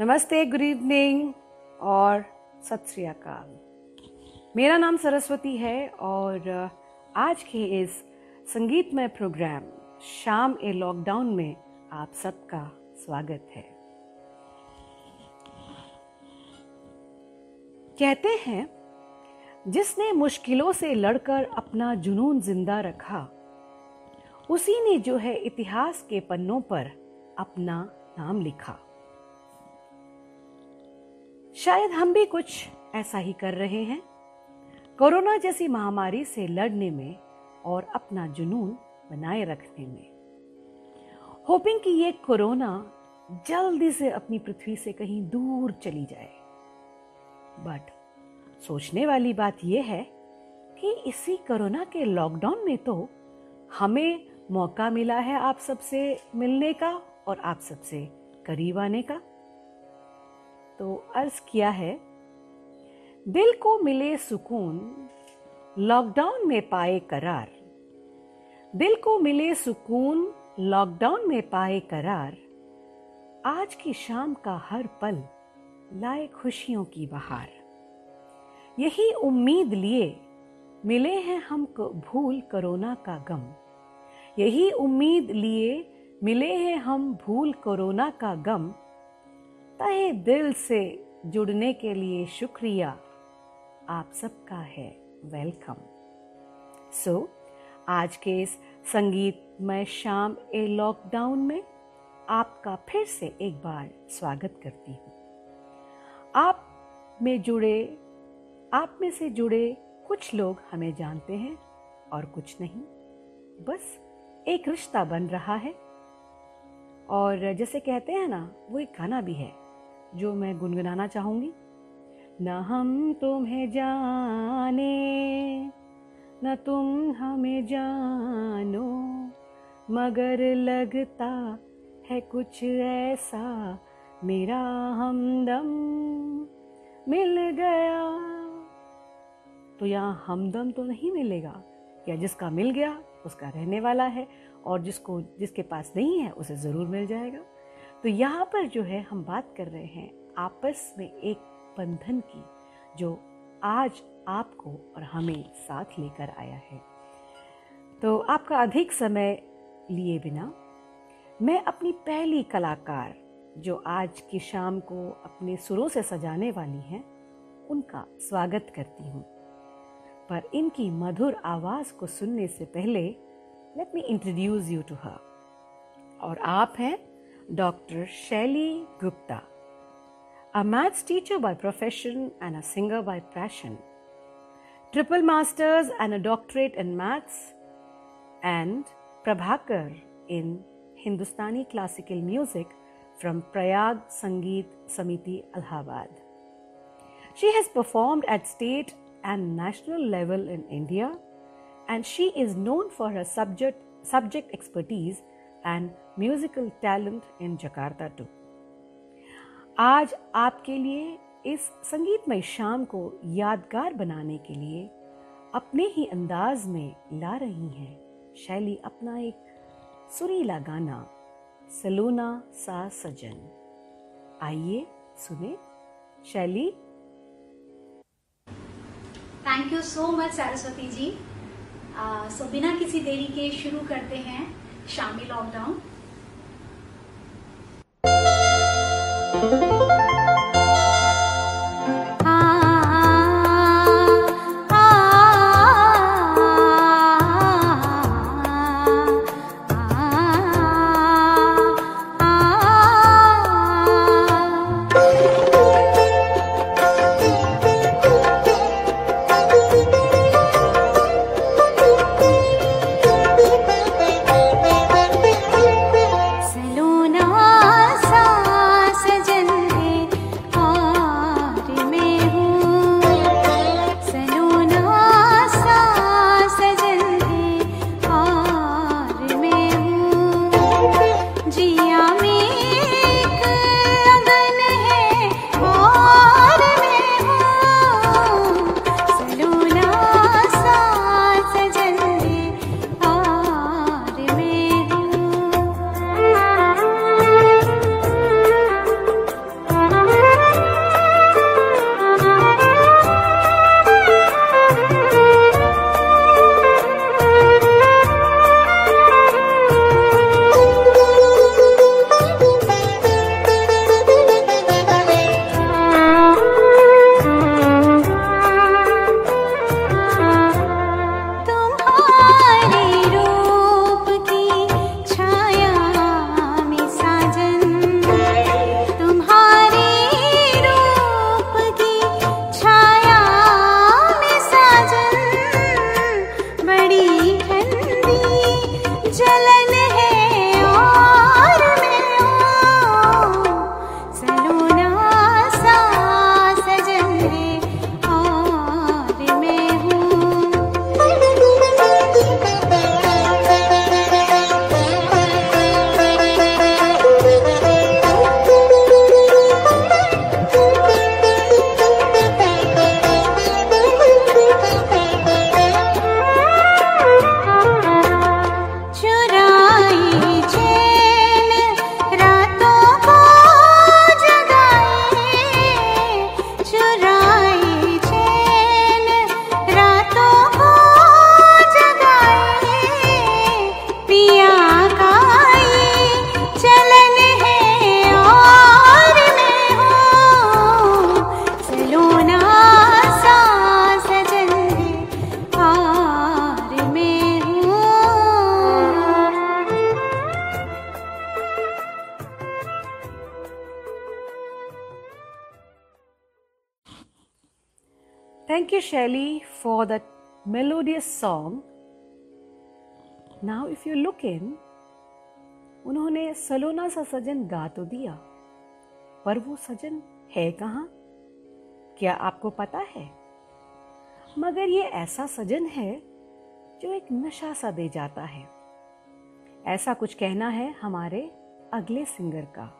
नमस्ते good evening और सत श्री अकाल। मेरा नाम सरस्वती है और आज के इस संगीतमय प्रोग्राम शाम ए लॉकडाउन में आप सबका स्वागत है। कहते हैं, जिसने मुश्किलों से लड़कर अपना जुनून ज़िंदा रखा, उसी ने जो है इतिहास के पन्नों पर अपना नाम लिखा। शायद हम भी कुछ ऐसा ही कर रहे हैं। कोरोना जैसी महामारी से लड़ने में और अपना जुनून बनाए रखने में। होपिंग कि ये कोरोना जल्दी से अपनी पृथ्वी से कहीं दूर चली जाए। बट सोचने वाली बात यह है कि इसी कोरोना के लॉकडाउन में तो हमें मौका मिला है आप सबसे मिलने का और आप सबसे करीब आने का। तो अर्ज़ किया है, दिल को मिले सुकून लॉकडाउन में पाए करार। दिल को मिले सुकून लॉकडाउन में पाए करार। आज की शाम का हर पल लाए खुशियों की बहार। यही उम्मीद लिए मिले हैं हम भूल कोरोना का गम। यही उम्मीद लिए मिले हैं हम भूल कोरोना का गम। तहे दिल से जुड़ने के लिए शुक्रिया। आप सबका है वेलकम। सो so, आज के इस संगीतमय शाम ए लॉकडाउन में आपका फिर से एक बार स्वागत करती हूँ। आप में जुड़े आप में से जुड़े कुछ लोग हमें जानते हैं और कुछ नहीं। बस एक रिश्ता बन रहा है। और जैसे कहते हैं ना वो एक गाना भी है। जो मैं गुनगुनाना चाहूँगी। न हम तुम्हें जाने, न तुम हमें जानो, मगर लगता है कुछ ऐसा मेरा हमदम मिल गया। तो यहाँ हमदम तो नहीं मिलेगा, या जिसका मिल गया, उसका रहने वाला है, और जिसको, जिसके पास नहीं है, उसे ज़रूर मिल जाएगा। तो यहाँ पर जो है हम बात कर रहे हैं आपस में एक बंधन की, जो आज आपको और हमें साथ लेकर आया है। तो आपका अधिक समय लिए बिना मैं अपनी पहली कलाकार जो आज की शाम को अपने सुरों से सजाने वाली हैं, उनका स्वागत करती हूँ। पर इनकी मधुर आवाज़ को सुनने से पहले let me introduce you to her और आप हैं Dr. Shelly Gupta, a maths teacher by profession and a singer by passion, triple masters and a doctorate in maths, and Prabhakar in Hindustani classical music from Prayag Sangeet Samiti Allahabad. She has performed at state and national level in India and she is known for her subject subject expertise and musical talent in Jakarta too. आज आपके लिए इस संगीतमय शाम को यादगार बनाने के लिए अपने ही अंदाज में ला रही हैं शैली अपना एक सुरीला गाना, सलोना सा सजन। आइए सुने Shaili. Thank you so much Saraswati ji so बिना किसी देरी के शुरू करते हैं। Shami lockdown you, Shelly, for that melodious song. Now, if you look in, उन्होंने सलोना सा सजन गा तो दिया। पर वो सजन है कहाँ? क्या आपको पता है? मगर ये ऐसा सजन है जो एक नशा सा दे जाता है। ऐसा कुछ कहना है हमारे अगले सिंगर का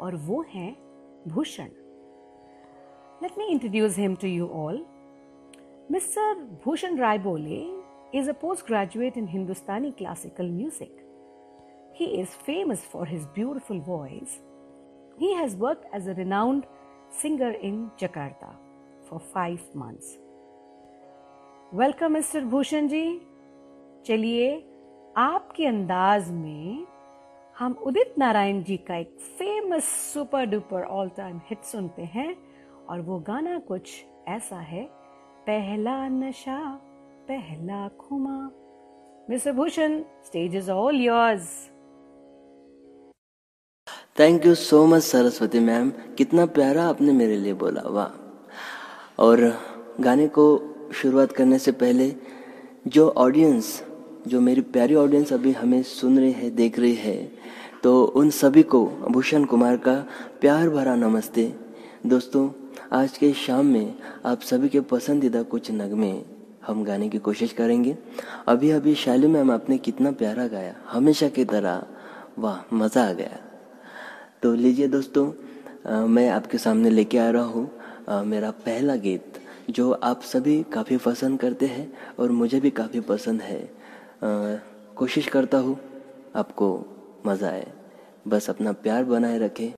और वो है Bhushan. Let me introduce him to you all mister Bhushan Rai बोले is a postgraduate in Hindustani classical music. He is famous for his beautiful voice. He has worked as a renowned singer in Jakarta for five months. Welcome mister Bhushan ji चलिए आपके अंदाज में हम उदित नारायण जी का एक famous super duper all time hit सुनते हैं और वो गाना कुछ ऐसा है पहला नशा, पहला खुमा। Mister Bhushan stage is all yours thank you so much Saraswati ma'am कितना प्यारा आपने मेरे लिए बोला, वाह। और गाने को शुरुआत करने से पहले, जो ऑडियंस जो मेरी प्यारी ऑडियंस अभी हमें सुन रही है, देख रही है तो उन सभी को भूषण कुमार का प्यार भरा नमस्ते। दोस्तों आज के शाम में आप सभी के पसंदीदा कुछ नगमे हम गाने की कोशिश करेंगे। अभी अभी शैली मैम आपने कितना प्यारा गाया। हमेशा की तरह वाह मज़ा आ गया। तो लीजिए दोस्तों आ, मैं आपके सामने लेके आ रहा हूँ। मेरा पहला गीत जो आप सभी काफ़ी पसंद करते हैं और मुझे भी काफ़ी पसंद है। आ, कोशिश करता हूँ आपको मज़ा आए। बस अपना प्यार बनाए रखें।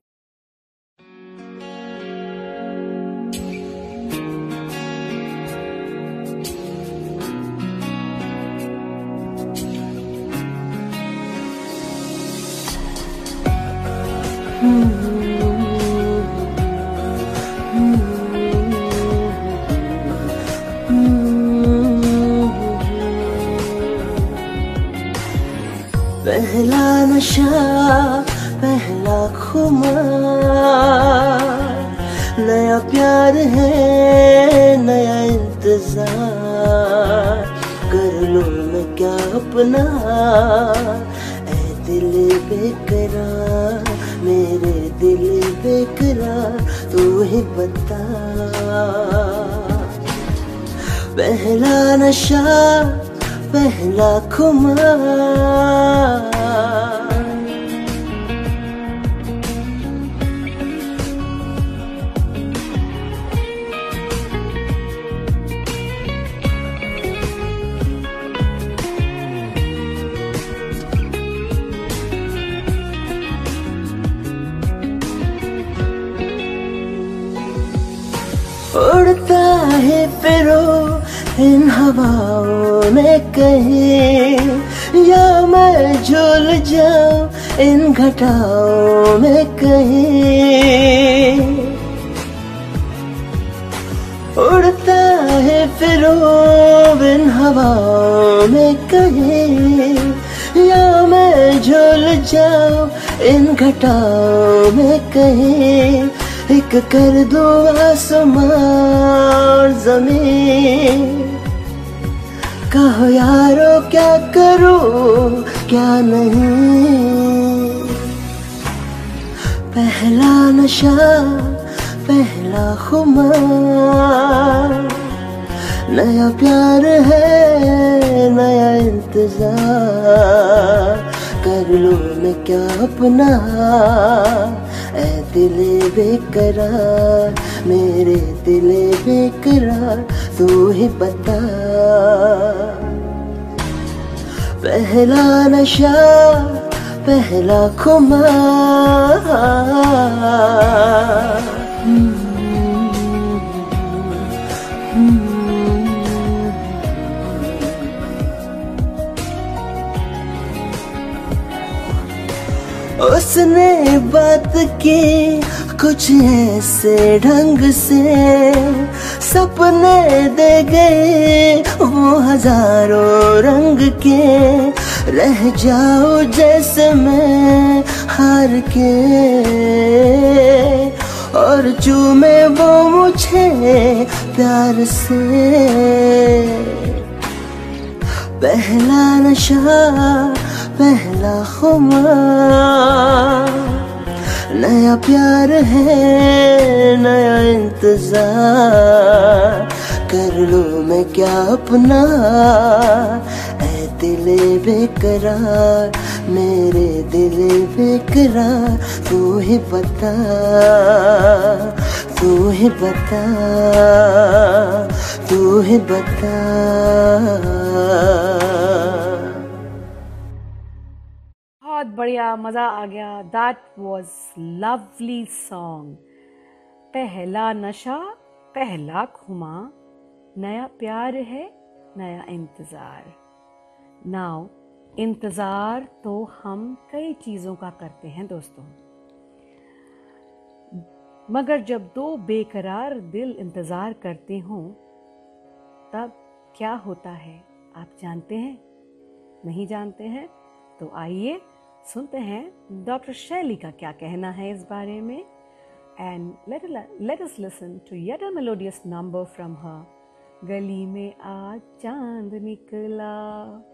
नशा पहला खुमार। हवाओं में कहीं, या मैं झूल जाऊँ, इन घटाओं में कहीं। उड़ता है फिरो इन हवाओं में कहीं, या मैं झूल जाऊँ, इन घटाओं में कहीं। एक कर दो आसमान ज़मीन। कहो यारो, क्या करो? क्या नहीं? पहला नशा, पहला खुमार। नया प्यार है, नया इंतज़ार। कर लो मैं क्या अपना? ऐ दिल बेकरार, मेरे दिले बेकरार। तू ही बता पहला नशा पहला खुमार उसने बात की कुछ ऐसे ढंग से सपने दे गए, वो हज़ारों रंग के। रह जाओ जैसे मैं हार के। और चूमे वो मुझे प्यार से। पहला नशा, पहला खुमा। नया प्यार है, नया इंतज़ार। कर लो मैं क्या अपना? ऐ दिले बेकरार, मेरे दिल बेकरार, तू ही बता, तू ही बता, तू ही बता। बहुत बढ़िया, मज़ा आ गया। दैट वॉज़ लवली सॉन्ग पहला नशा, पहला खुमा। नया प्यार है, नया इंतज़ार। नाउ इंतज़ार तो हम कई चीज़ों का करते हैं दोस्तों। मगर जब दो बेकरार दिल इंतज़ार करते हों, तब क्या होता है? आप जानते हैं? नहीं जानते हैं? तो आइए सुनते हैं डॉक्टर शैली का क्या कहना है इस बारे में। And let let us listen to yet a melodious number from हर गली में आज चाँद निकला।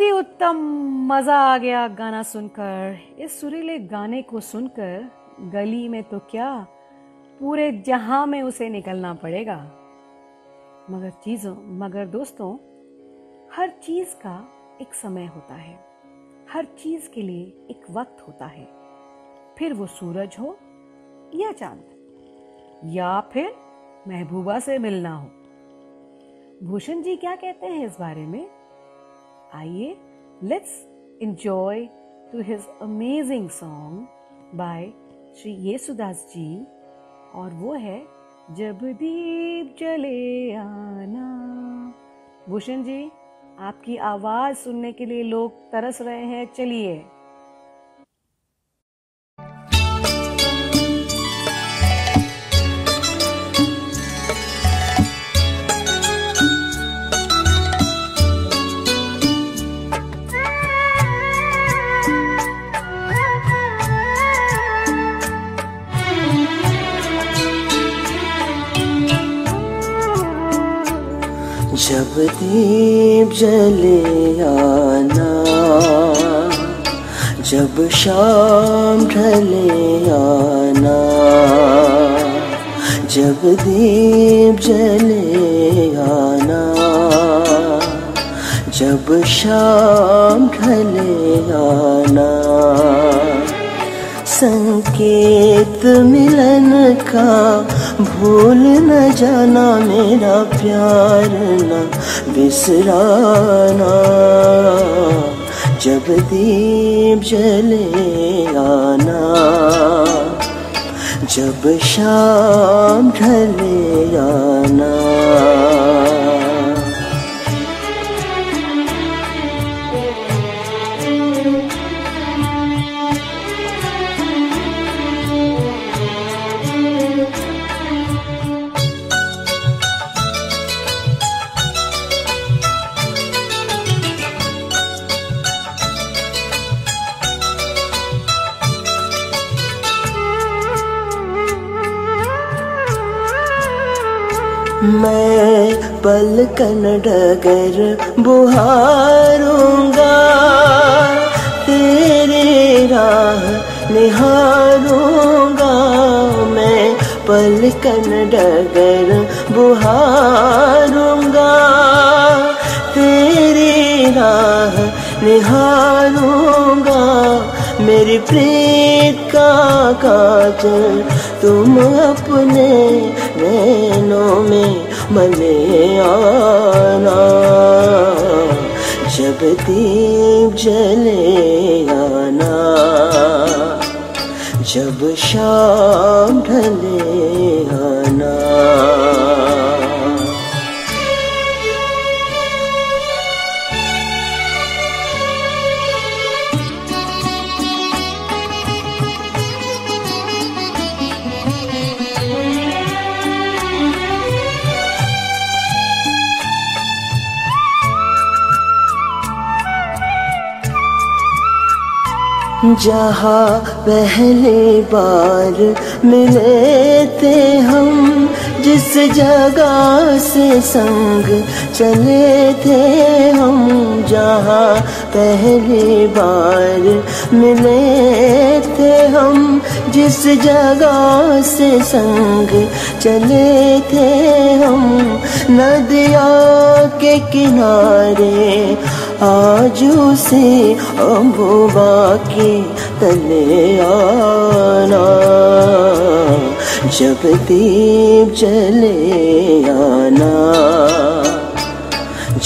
अति उत्तम मज़ा आ गया गाना सुनकर। इस सुरीले गाने को सुनकर गली में तो क्या पूरे जहाँ में उसे निकलना पड़ेगा। मगर चीज़ों, मगर दोस्तों, हर चीज़ का एक समय होता है। हर चीज़ के लिए एक वक्त होता है। फिर वो सूरज हो या चाँद, या फिर महबूबा से मिलना हो। भूषण जी क्या कहते हैं इस बारे में? आइए let's enjoy to his amazing song by Shri Yesudas ji और वो है, जब दीप जले आना। भूषण जी, आपकी आवाज़ सुनने के लिए लोग तरस रहे हैं, चलिए। दीप जले आना, जब शाम ढले आना, जब दीप जले आना, जब शाम ढले आना। संकेत मिलन का, भूल न जाना मेरा प्यार न। बिसराना जब दीप जले आना जब शाम ढले आना। पलकन डगर बुहारूँगा। तेरे राह निहारूँगा। मैं पलकन डगर बुहारूँगा। तेरी राह निहारूँगा। मेरी प्रीत का काजल तुम अपने नैनों में मने आना। जब दीप जले आना। जब शाम ढले आना। जहाँ पहली बार मिले थे हम, जिस जगह से संग चले थे हम, जहाँ पहली बार मिले थे हम, जिस जगह से संग चले थे हम, नदिया के किनारे आज से अम्बुबा के तले आना। जब दीप जले आना।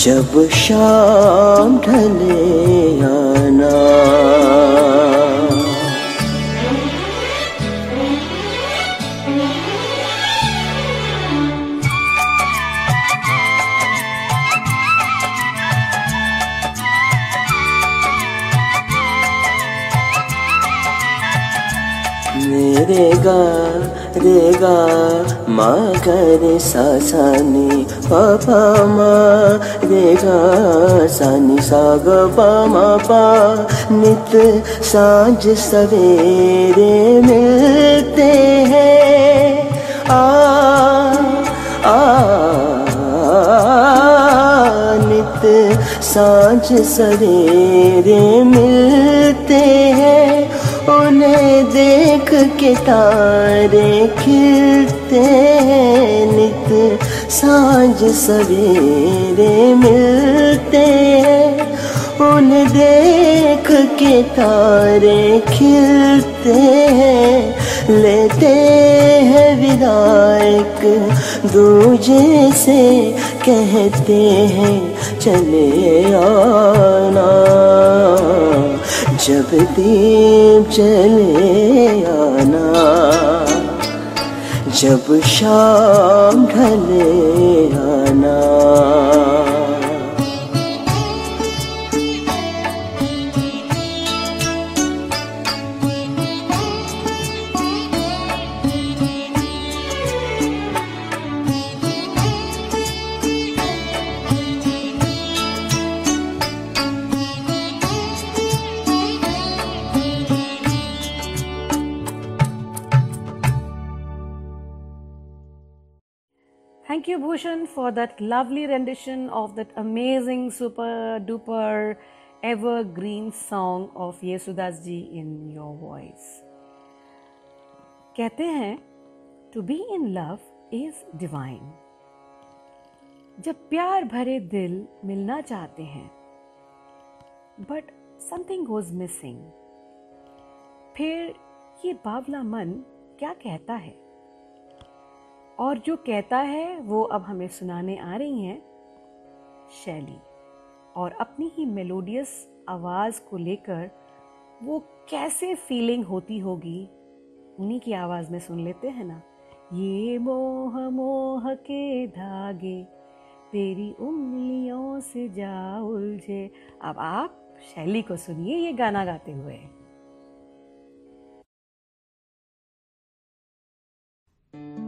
जब शाम ढले आना। मेरे गा, रे गा, मा रे सा सा नी पा पा मा, रे गा सा नी ग पा, मा पा, नित साँझ सवेरे मिलते हैं। आ आ, नित साँझ सवेरे मिलते हैं। उन्हें देख के तारे खिलते हैं, नित साँझ सवेरे मिलते हैं। उन्हें देख के तारे खिलते हैं, लेते हैं विदायक, दूजे से कहते हैं, चले आना। जब दीप चले आना जब शाम ढले आना। Bhushan, for that lovely rendition of that amazing, super duper, evergreen song of Yesudas ji in your voice. कहते हैं to be in love is divine जब प्यार भरे दिल मिलना चाहते हैं बट समथिंग गोज मिसिंग फिर ये बावला मन क्या कहता है और जो कहता है, वो अब हमें सुनाने आ रही हैं। शैली और अपनी ही मेलोडियस आवाज़ को लेकर वो कैसे फीलिंग होती होगी, उन्हीं की आवाज़ में सुन लेते हैं ना। ये मोह मोह के धागे, तेरी उंगलियों से जा उलझे। अब आप शैली को सुनिए, ये गाना गाते हुए। मोह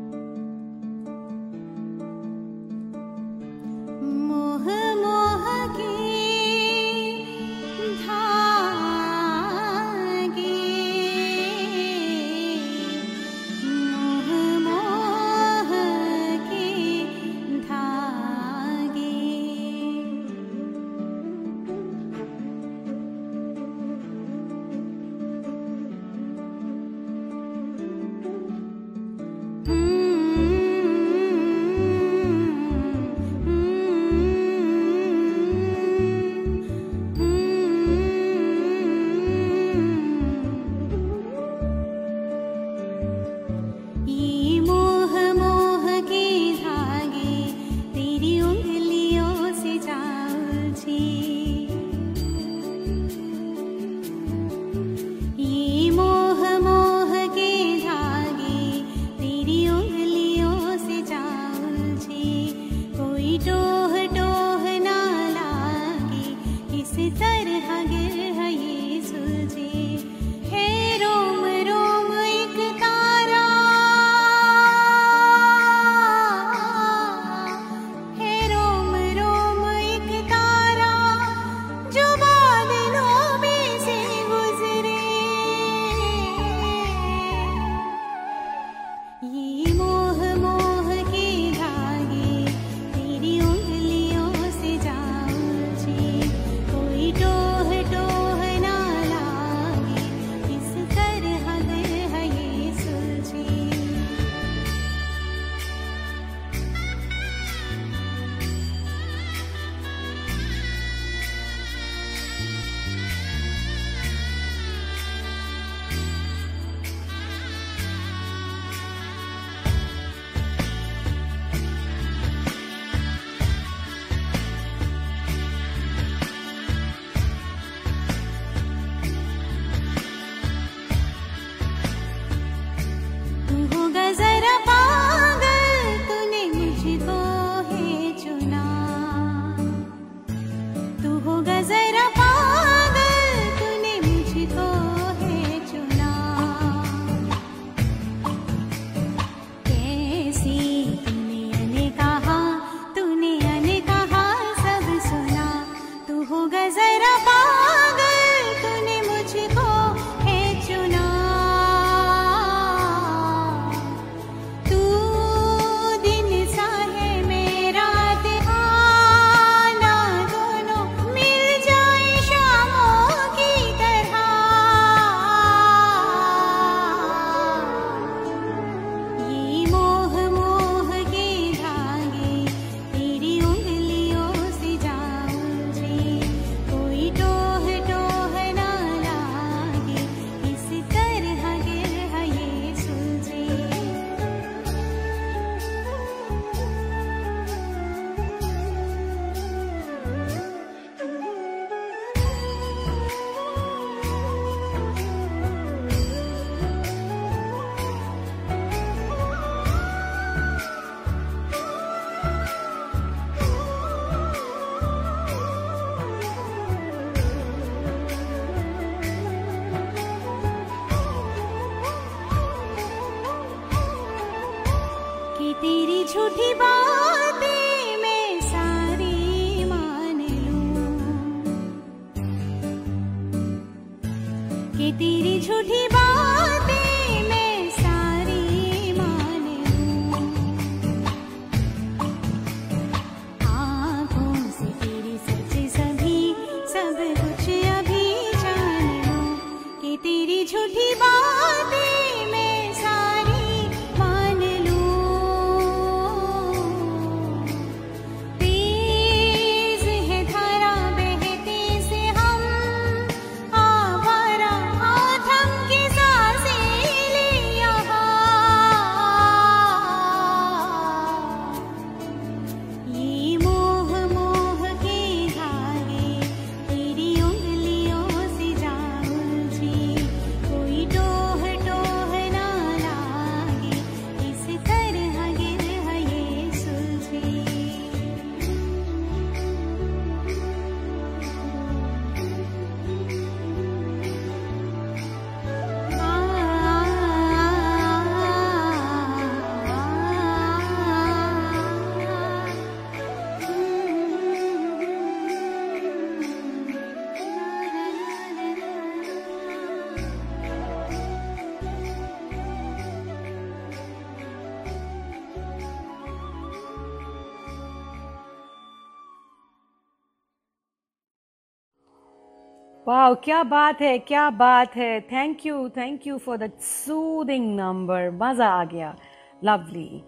वाह क्या बात है, क्या बात है। Thank you thank you for the soothing number मज़ा आ गया। लवली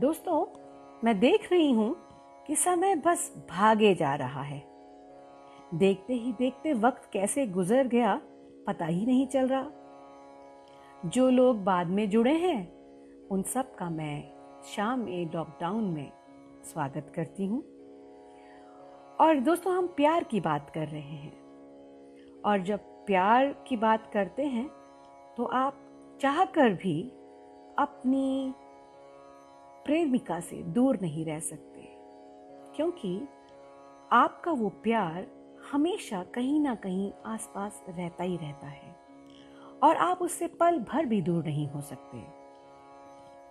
दोस्तों, मैं देख रही हूँ कि समय बस भागे जा रहा है। देखते ही देखते वक्त कैसे गुजर गया, पता ही नहीं चल रहा। जो लोग बाद में जुड़े हैं, उन सब का मैं शाम ए लॉकडाउन में स्वागत करती हूँ। और दोस्तों, हम प्यार की बात कर रहे हैं। और जब प्यार की बात करते हैं तो आप चाहकर भी अपनी प्रेमिका से दूर नहीं रह सकते। क्योंकि आपका वो प्यार हमेशा कहीं ना कहीं आसपास रहता ही रहता है और आप उससे पल भर भी दूर नहीं हो सकते।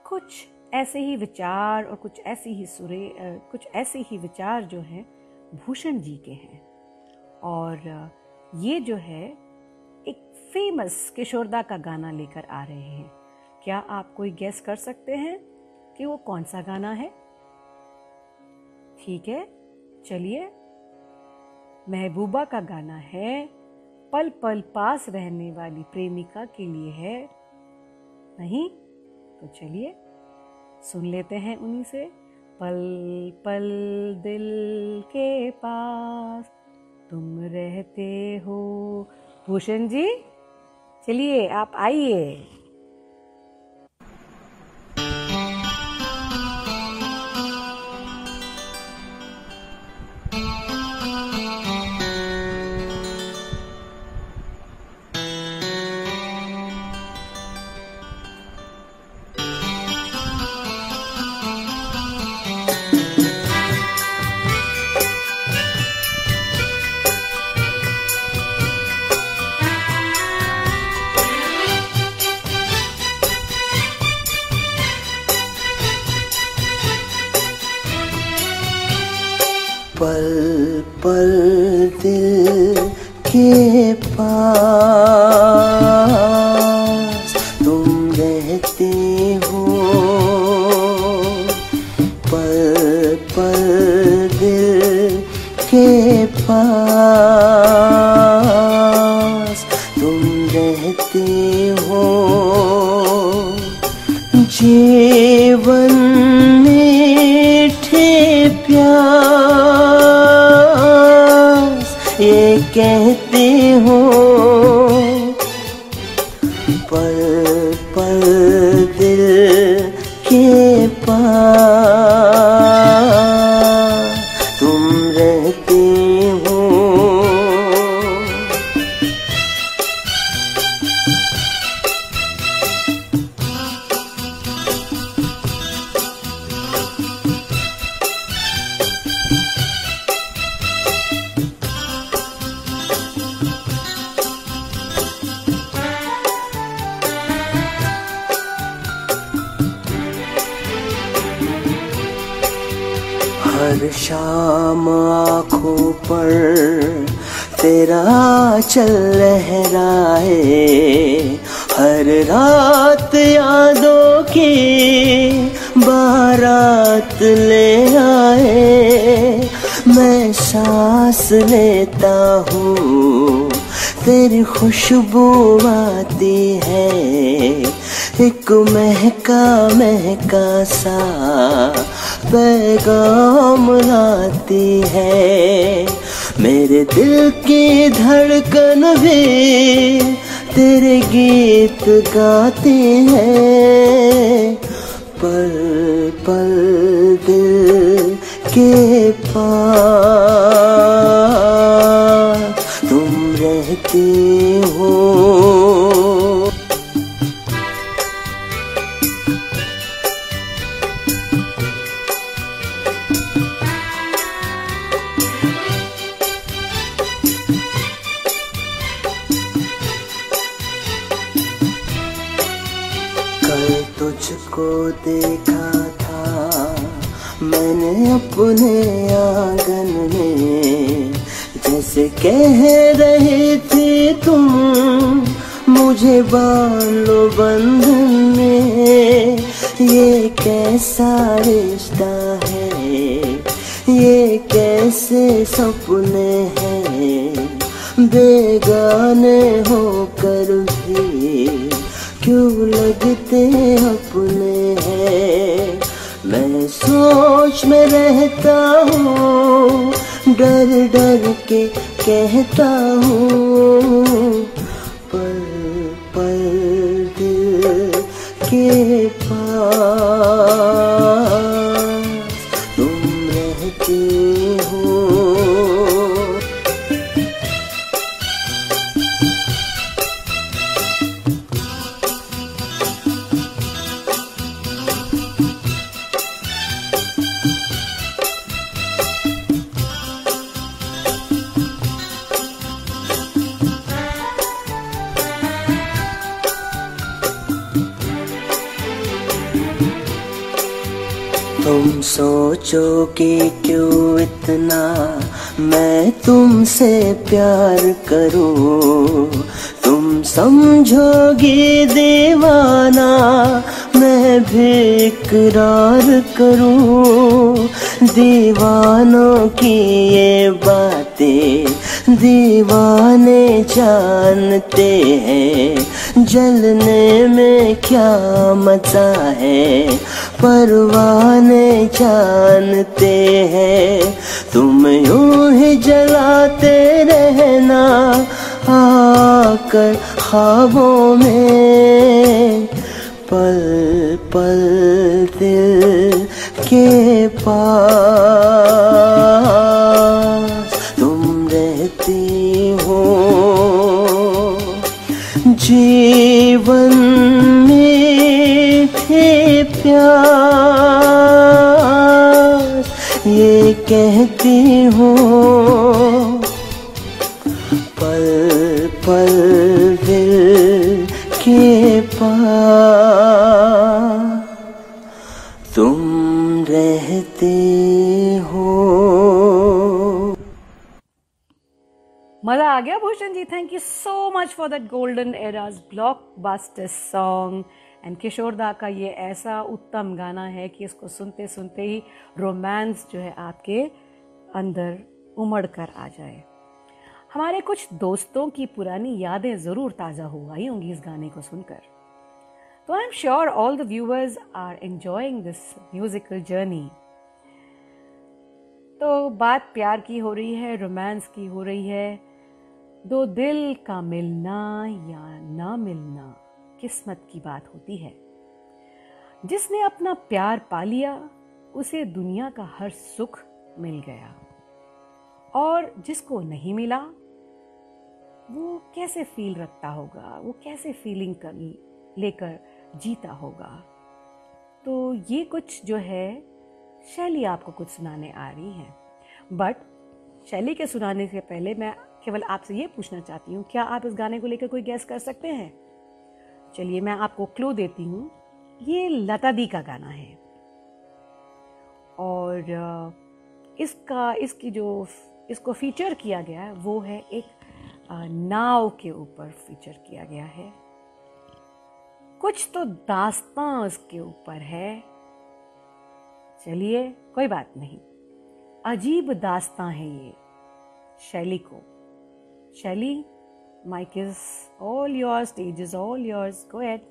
कुछ ऐसे ही विचार और कुछ ऐसी ही सुरे कुछ ऐसे ही विचार जो हैं, भूषण जी के हैं। और ये जो है, एक फ़ेमस किशोरदा का गाना लेकर आ रहे हैं। क्या आप कोई गेस कर सकते हैं कि वो कौन सा गाना है? ठीक है, चलिए। महबूबा का गाना है, पल पल पास रहने वाली प्रेमिका के लिए है। नहीं? तो चलिए, सुन लेते हैं उन्हीं से। पल पल दिल के पास तुम रहते हो। भूषण जी चलिए आप आइए। लहराए हर रात यादों की बारात ले आए। मैं सांस लेता हूँ, तेरी खुशबू आती है। एक महका महका सा पैगाम लाती है। मेरे दिल की धड़कन वे तेरे गीत गाते हैं। पल पल दिल के पास तुम रहते हो। अपने आँगन में। जैसे कह रहे थे तुम, मुझे बालो बंधन में। ये कैसा रिश्ता है? ये कैसे सपने हैं? बेगाने होकर भी क्यों लगते अपने हैं? सोच में रहता हूँ डर डर के कहता हूँ पल पल दिल के पास। तुमसे प्यार करूँ। तुम समझोगे देवाना, मैं भी इकरार करूँ। दीवानों की ये बातें दीवाने जानते हैं। जलने में क्या मज़ा है, परवाने जानते हैं। तुम यूँ ही जलाते रहना आकर ख्वाबों में। पल पल दिल के पास तुम रहती हो। जीवन में थे प्यार ये कहती हूँ। पल पल दिल के पास तुम रहते हो। मज़ा आ गया Bhushan ji thank you so much for that golden eras blockbuster song and Kishore da का ये ऐसा उत्तम गाना है कि इसको सुनते सुनते ही रोमांस जो है आपके अंदर उमड़ कर आ जाए हमारे कुछ दोस्तों की पुरानी यादें ज़रूर ताज़ा हो गई होंगी इस गाने को सुनकर। तो I am sure all the viewers are enjoying this musical journey. तो बात प्यार की हो रही है, रोमांस की हो रही है। दो दिल का मिलना या ना मिलना। किस्मत की बात होती है। जिसने अपना प्यार पा लिया, उसे दुनिया का हर सुख मिल गया। और जिसको नहीं मिला, वो कैसे फील रखता होगा? वो कैसे फीलिंग कर लेकर जीता होगा? तो ये कुछ जो है, शैली आपको कुछ सुनाने आ रही है। बट शैली के सुनाने से पहले मैं केवल आपसे ये पूछना चाहती हूँ, क्या आप इस गाने को लेकर कोई गैस कर सकते हैं? चलिए मैं आपको क्लू देती हूँ। ये लता दी का गाना है। और इसका, इसकी जो, इसको फीचर किया गया है, वो है एक नाव के ऊपर फीचर किया गया है। कुछ तो दास्तां उसके ऊपर है। चलिए, कोई बात नहीं। अजीब दास्तां है ये, शैली को। शैली Mike is all yours, stage is all yours. Go ahead.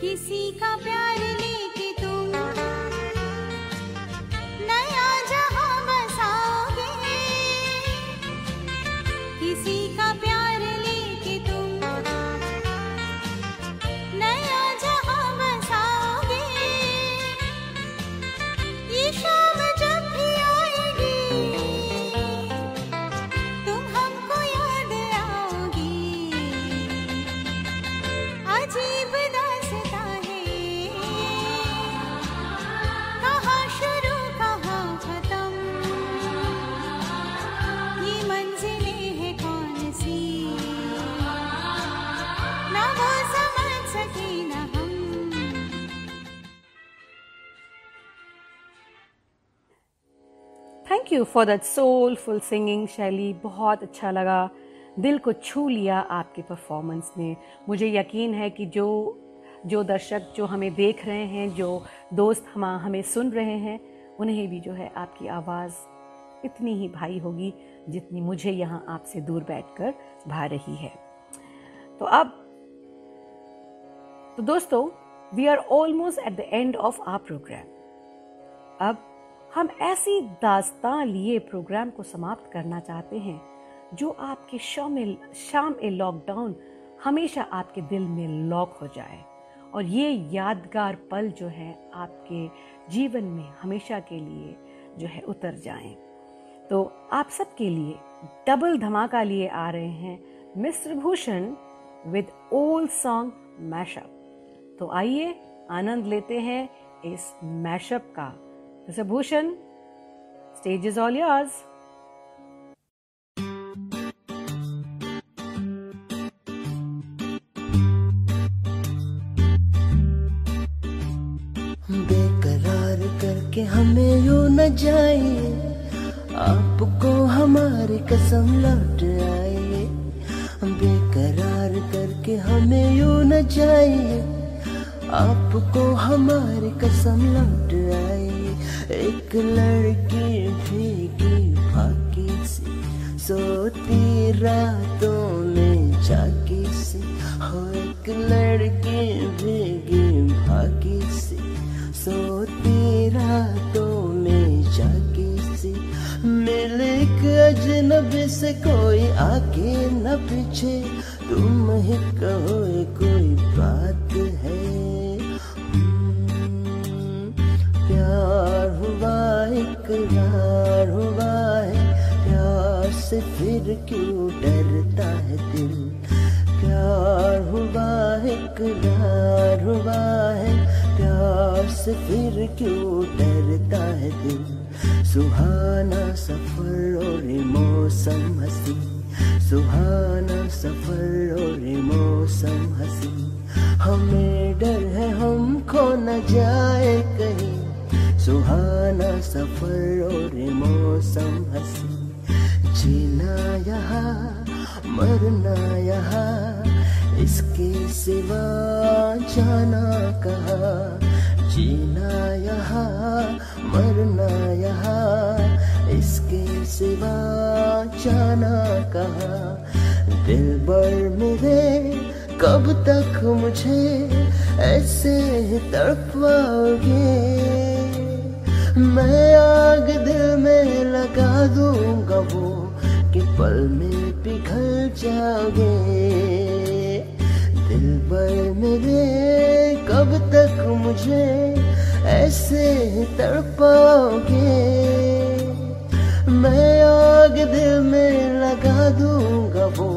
किसी का प्यार you for that soulful singing Shaili बहुत अच्छा लगा। दिल को छू लिया आपकी परफॉर्मेंस ने। मुझे यकीन है कि जो जो दर्शक जो हमें देख रहे हैं, जो दोस्त हम, हमें सुन रहे हैं, उन्हें भी जो है आपकी आवाज़ इतनी ही भाई होगी जितनी मुझे यहाँ आपसे दूर बैठकर भा रही है। तो अब तो दोस्तों we are almost at the end of our program अब हम ऐसी दास्तां लिए प्रोग्राम को समाप्त करना चाहते हैं, जो आपके शामिल शाम ए लॉकडाउन हमेशा आपके दिल में लॉक हो जाए। और ये यादगार पल जो है, आपके जीवन में हमेशा के लिए जो है उतर जाएँ। तो आप सबके लिए डबल धमाका लिए आ रहे हैं mister Bhushan with old song mashup तो आइए आनंद लेते हैं इस मैशअप का। Mister Bhushan stage is all yours बेकरार करके हमें यू न जाइए। आपको हमारी कसम लौट आइए। बेकरार करके हमें यू न जाइए। आपको हमारी कसम लौट एक लड़की भीगी फाकी से, सोती रातों में जागी से हो एक लड़की भीगी भागी से, सोती रातों में जागी से। मिल अजनबी से कोई आगे न पीछे, तुम ही कहो कोई बात है। हुआ इकरार हुआ है। प्यार से फिर क्यों डरता है दिल? प्यार हुआ इकरार हुआ है। प्यार से फिर क्यों डरता है दिल? सुहाना सफ़र और मौसम हसी। सुहाना सफ़र और मौसम हसी। हमें डर है हम खो न कहीं सुहाना सफ़र और मौसम हसी। जीना यहाँ, मरना यहाँ, इसके सिवा जाना कहा? जीना यहाँ, मरना यहाँ, इसके सिवा जाना कहा? दिल बर मेरे कब तक मुझे ऐसे तड़पाओगे मैं आग दिल में लगा दूँगा वो कि पल में पिघल जाओगे दिल भर मेरे कब तक मुझे ऐसे तड़पाओगे? मैं आग दिल में लगा दूँगा वो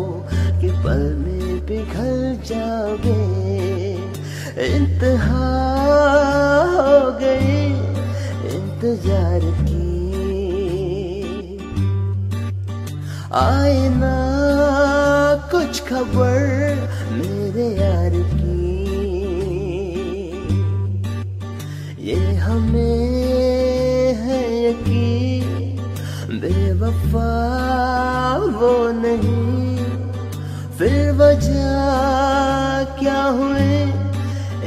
कि पल में पिघल जाओगे इंतहा हो गई। इंतज़ार की। आए ना कुछ खबर मेरे यार की। ये हमें है यकीन, बेवफा वो नहीं। फिर वजह क्या हुए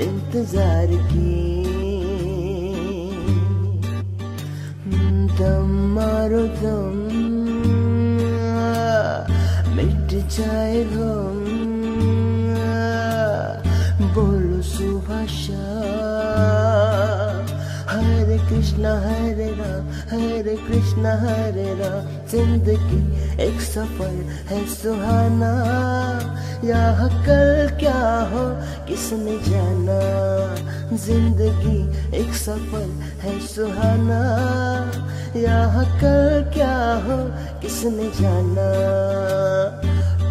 इंतज़ार की? दम मारो दम। मिट जाए गम। बोलो शाम हरे कृष्णा, हरे राम, हरे कृष्णा, हरे राम। ज़िंदगी एक सफ़र है सुहाना। यहाँ कल क्या हो, किसने जाना? ज़िंदगी एक सफ़र है सुहाना। यहाँ कल क्या हो? किसने जाना?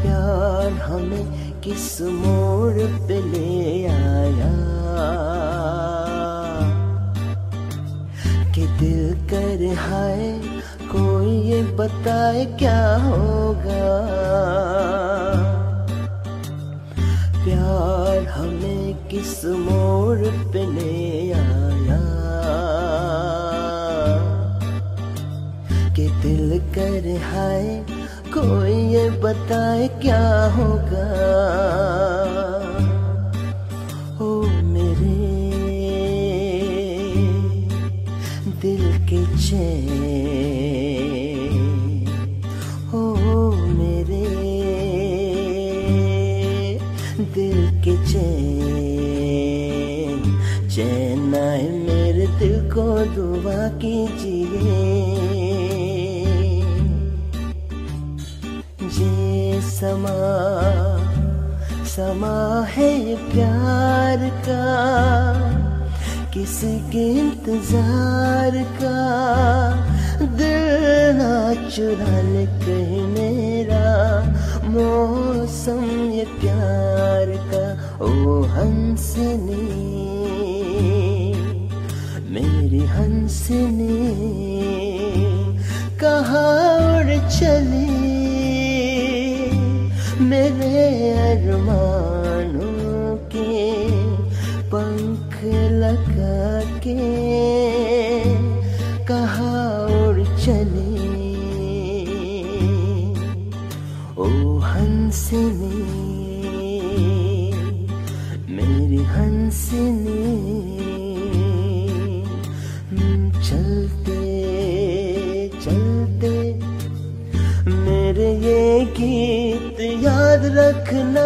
प्यार हमें किस मोड़ पे ले आया? कि दिल कर हाय, कोई ये बताए क्या होगा? प्यार हमें किस मोड़ पे ले कर हाय, कोई ये बताए क्या होगा? ओ मेरे दिल के चैन, ओ मेरे दिल के चैन चैन आए मेरे दिल को दुआ कीजिए। समा समा है ये प्यार का, किसी के इंतज़ार का, दिल ना चुराने कहीं मेरा मौसम ये प्यार का, ओ हंसनी, मेरी हंसनी, कहा उड़ चली? अरमानों के पंख लगा के कहा उड़ चली। ओ हंसनी, मेरी हंसनी चलते चलते। मेरे ये गीत याद रखना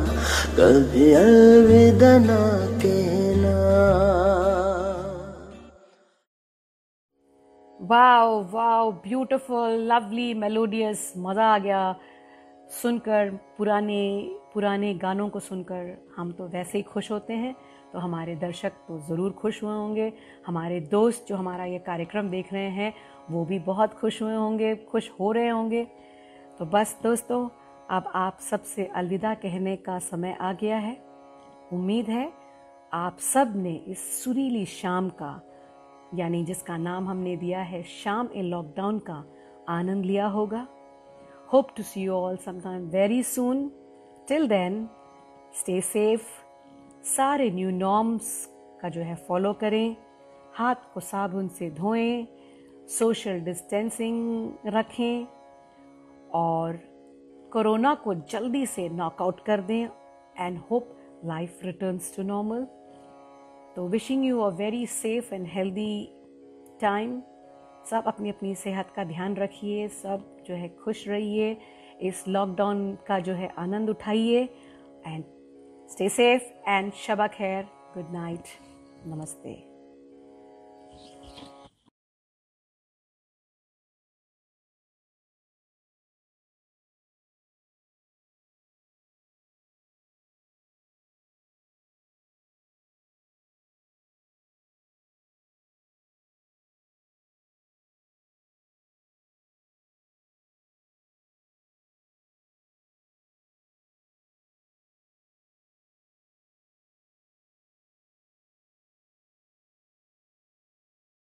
कभी अलविदा ना। कहना wow wow, beautiful, lovely, melodious, मज़ा आ गया। सुनकर, पुराने पुराने गानों को सुनकर हम तो वैसे ही खुश होते हैं तो हमारे दर्शक तो ज़रूर खुश हुए होंगे। हमारे दोस्त जो हमारा ये कार्यक्रम देख रहे हैं, वो भी बहुत खुश हुए होंगे, खुश हो रहे होंगे। तो बस दोस्तों अब आप सबसे अलविदा कहने का समय आ गया है। उम्मीद है आप सबने इस सुरीली शाम का, यानी जिसका नाम हमने दिया है शाम ए लॉकडाउन का, आनंद लिया होगा। Hope to see you all sometime very soon till then stay safe सारे न्यू नॉर्म्स का जो है फॉलो करें। हाथ को साबुन से धोएँ। सोशल डिस्टेंसिंग रखें। और कोरोना को जल्दी से नॉकआउट कर दें and hope life returns to normal तो wishing you a very safe and healthy time सब अपनी अपनी सेहत का ध्यान रखिए, सब जो है खुश रहिए, इस लॉकडाउन का जो है आनंद उठाइए एंड स्टे सेफ़ एंड शबा खैर गुड नाइट नमस्ते